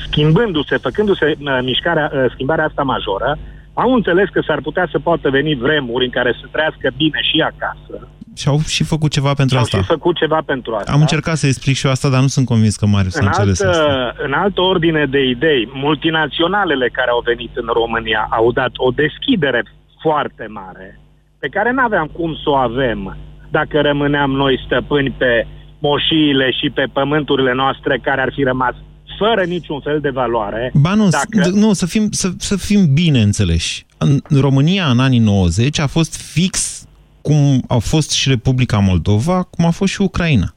schimbându-se, făcându-se uh, mișcarea, uh, schimbarea asta majoră, au înțeles că s-ar putea să poată veni vremuri în care să trăiască bine și acasă. Și au și făcut ceva pentru și asta. Au și făcut ceva pentru asta. Am încercat să explic și eu asta, dar nu sunt convins că Marius a înțeles altă, asta. În altă ordine de idei, multinaționalele care au venit în România au dat o deschidere foarte mare pe care nu aveam cum să o avem dacă rămâneam noi stăpâni pe moșiile și pe pământurile noastre care ar fi rămas fără niciun fel de valoare. Ba nu, dacă... nu să, fim, să, să fim bine înțeleși. În România, în anii 90, a fost fix cum a fost și Republica Moldova, cum a fost și Ucraina.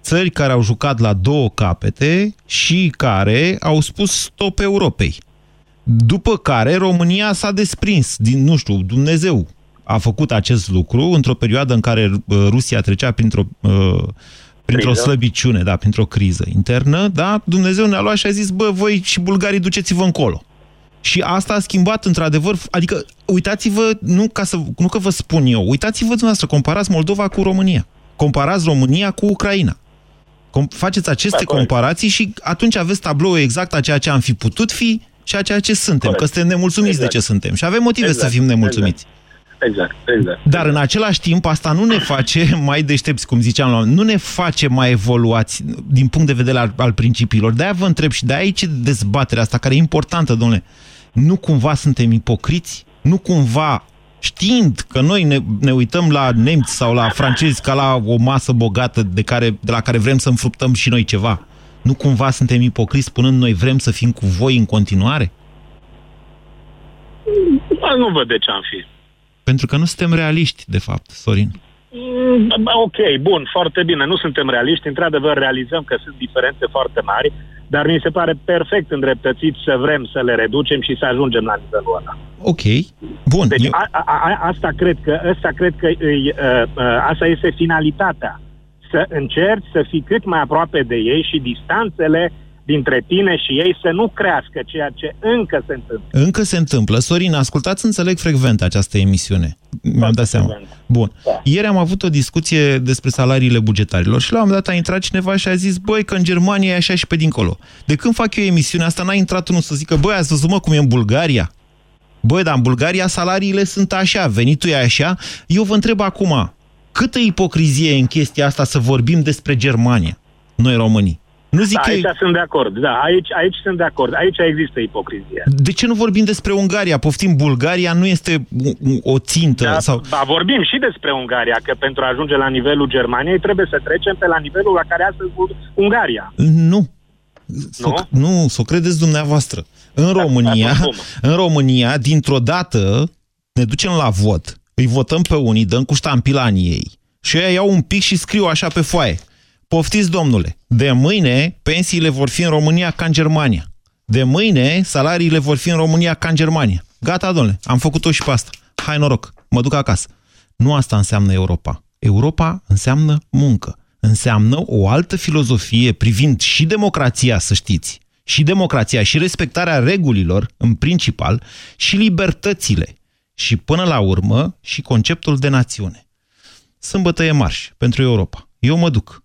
Țări care au jucat la două capete și care au spus stop Europei. După care România s-a desprins din, nu știu, Dumnezeu a făcut acest lucru într-o perioadă în care uh, Rusia trecea printr-o uh, printr-o Criză. slăbiciune, da, printr-o criză internă, da, Dumnezeu ne-a luat și a zis, bă, voi și bulgarii duceți-vă încolo. Și asta a schimbat într-adevăr, adică uitați-vă, nu, ca să, nu că vă spun eu, uitați-vă dumneavoastră, comparați Moldova cu România, comparați România cu Ucraina. Com- faceți aceste Da, corect. comparații și atunci aveți tabloul exact a ceea ce am fi putut fi și a ceea ce suntem, Corect. că suntem nemulțumiți Exact. de ce suntem și avem motive Exact, să fim nemulțumiți. Exact, exact. Dar în același timp, asta nu ne face mai deștepți, cum ziceam, la un moment, nu ne face mai evoluați din punct de vedere al, al principiilor. De-aia vă întreb și de aici dezbaterea asta, care e importantă, domnule. Nu cumva suntem ipocriți? Nu cumva, știind că noi ne, ne uităm la nemți sau la francezi ca la o masă bogată de, care, de la care vrem să înfruptăm și noi ceva, nu cumva suntem ipocriți spunând noi vrem să fim cu voi în continuare? Da, nu văd de ce am fi. Pentru că nu suntem realiști, de fapt, Sorin. Mm, Ok, bun, foarte bine. Nu suntem realiști. Într-adevăr, realizăm că sunt diferențe foarte mari, dar mi se pare perfect îndreptățit să vrem să le reducem și să ajungem la nivelul ăla. Ok, bun. Deci eu- a, a, a, asta cred că, asta cred că îi, uh, uh, asta este finalitatea. Să încerci să fii cât mai aproape de ei și distanțele dintre tine și ei să nu crească, ceea ce încă se întâmplă. Încă se întâmplă. Sorin, ascultați, înțeleg frecvent această emisiune. Mi-am dat seama. frecvent. Bun. Da. Ieri am avut o discuție despre salariile bugetarilor și la un moment dat a intrat cineva și a zis, băi, că în Germania e așa și pe dincolo. De când fac eu emisiunea asta, n-a intrat unul să zică, băi, ați văzut mă cum e în Bulgaria? Băi, dar în Bulgaria salariile sunt așa, venitul e așa. Eu vă întreb acum, câtă ipocrizie e în chestia asta să vorbim despre Germania, noi românii? Nu zic Da, că... aici sunt de acord. Da, aici, aici sunt de acord. Aici există ipocrizie. De ce nu vorbim despre Ungaria? Poftim, Bulgaria nu este o- o țintă Da, sau... da, vorbim și despre Ungaria, că pentru a ajunge la nivelul Germaniei trebuie să trecem pe la nivelul la care astăzi Ungaria. Nu. S-o, nu, să o credeți dumneavoastră. În România, da, cum? în România, dintr-o dată, ne ducem la vot, îi votăm pe unii, dăm cu ștampila în ei și ei iau un pic și scriu așa pe foaie. Poftiți, domnule, de mâine pensiile vor fi în România ca în Germania. De mâine salariile vor fi în România ca în Germania. Gata, domnule, am făcut-o și pe asta. Hai noroc, mă duc acasă. Nu asta înseamnă Europa. Europa înseamnă muncă. Înseamnă o altă filozofie privind și democrația, să știți, și democrația și respectarea regulilor, în principal, și libertățile. Și până la urmă, și conceptul de națiune. Sâmbătă e marș pentru Europa. Eu mă duc.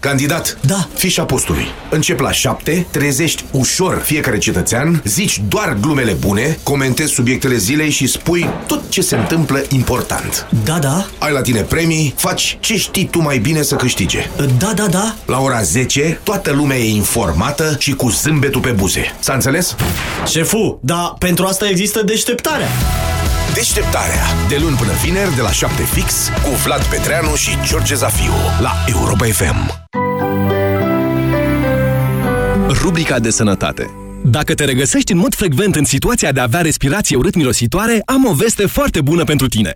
Candidat, da. fișa postului. Încep la 7, trezești ușor fiecare cetățean, zici doar glumele bune, comentezi subiectele zilei și spui tot ce se întâmplă important. Da, da. Ai la tine premii, faci ce știi tu mai bine să câștige. Da, da, da. La ora 10, toată lumea e informată și cu zâmbetul pe buze. S-a înțeles? Șefu, dar pentru asta există deșteptarea. Deșteptarea. De luni până vineri, de la 7 fix, cu Vlad Petreanu și George Zafiu, la Europa FM. Rubrica de sănătate. Dacă te regăsești în mod frecvent în situația de a avea respirație urât-mirositoare, am o veste foarte bună pentru tine.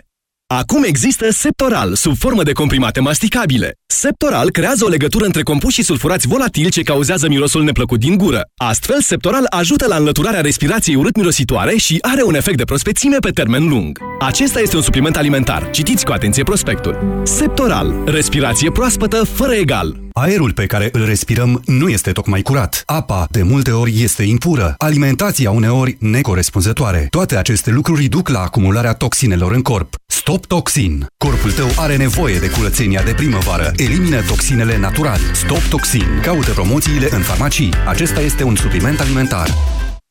Acum există Septoral, sub formă de comprimate masticabile. Septoral creează o legătură între compuși și sulfurați volatili ce cauzează mirosul neplăcut din gură. Astfel, Septoral ajută la înlăturarea respirației urât-mirositoare și are un efect de prospețime pe termen lung. Acesta este un supliment alimentar. Citiți cu atenție prospectul. Septoral. Respirație proaspătă fără egal. Aerul pe care îl respirăm nu este tocmai curat. Apa, de multe ori, este impură. Alimentația, uneori, necorespunzătoare. Toate aceste lucruri duc la acumularea toxinelor în corp. Stop Toxin. Corpul tău are nevoie de curățenia de primăvară. Elimină toxinele natural. Stop Toxin. Caută promoțiile în farmacii. Acesta este un supliment alimentar.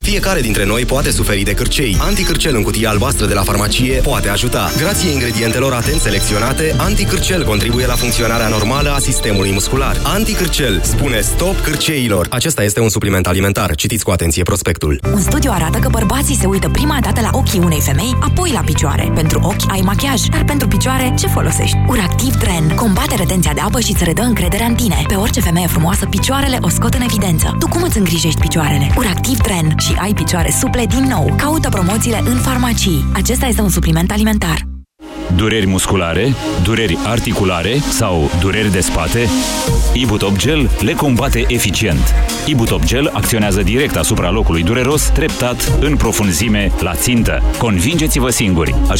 Fiecare dintre noi poate suferi de cârcei. Anticârcel în cutia albastră de la farmacie poate ajuta. Grație ingredientelor atent selecționate, Anticârcel contribuie la funcționarea normală a sistemului muscular. Anticârcel spune stop cârceilor. Acesta este un supliment alimentar. Citiți cu atenție prospectul. Un studiu arată că bărbații se uită prima dată la ochii unei femei, apoi la picioare. Pentru ochi ai machiaj, dar pentru picioare ce folosești? Uractiv Tren combate retenția de apă și îți redă încrederea în tine. Pe orice femeie frumoasă, picioarele o scot în evidență. Tu cum îți îngrijești picioarele? Uractiv Tren și ai picioare suple din nou. Caută promoțiile în farmacii. Acesta este un supliment alimentar. Dureri musculare, dureri articulare sau dureri de spate? Ibutop Gel le combate eficient. Ibutop Gel acționează direct asupra locului dureros, treptat, în profunzime, la țintă. Convingeți-vă singuri! Acesta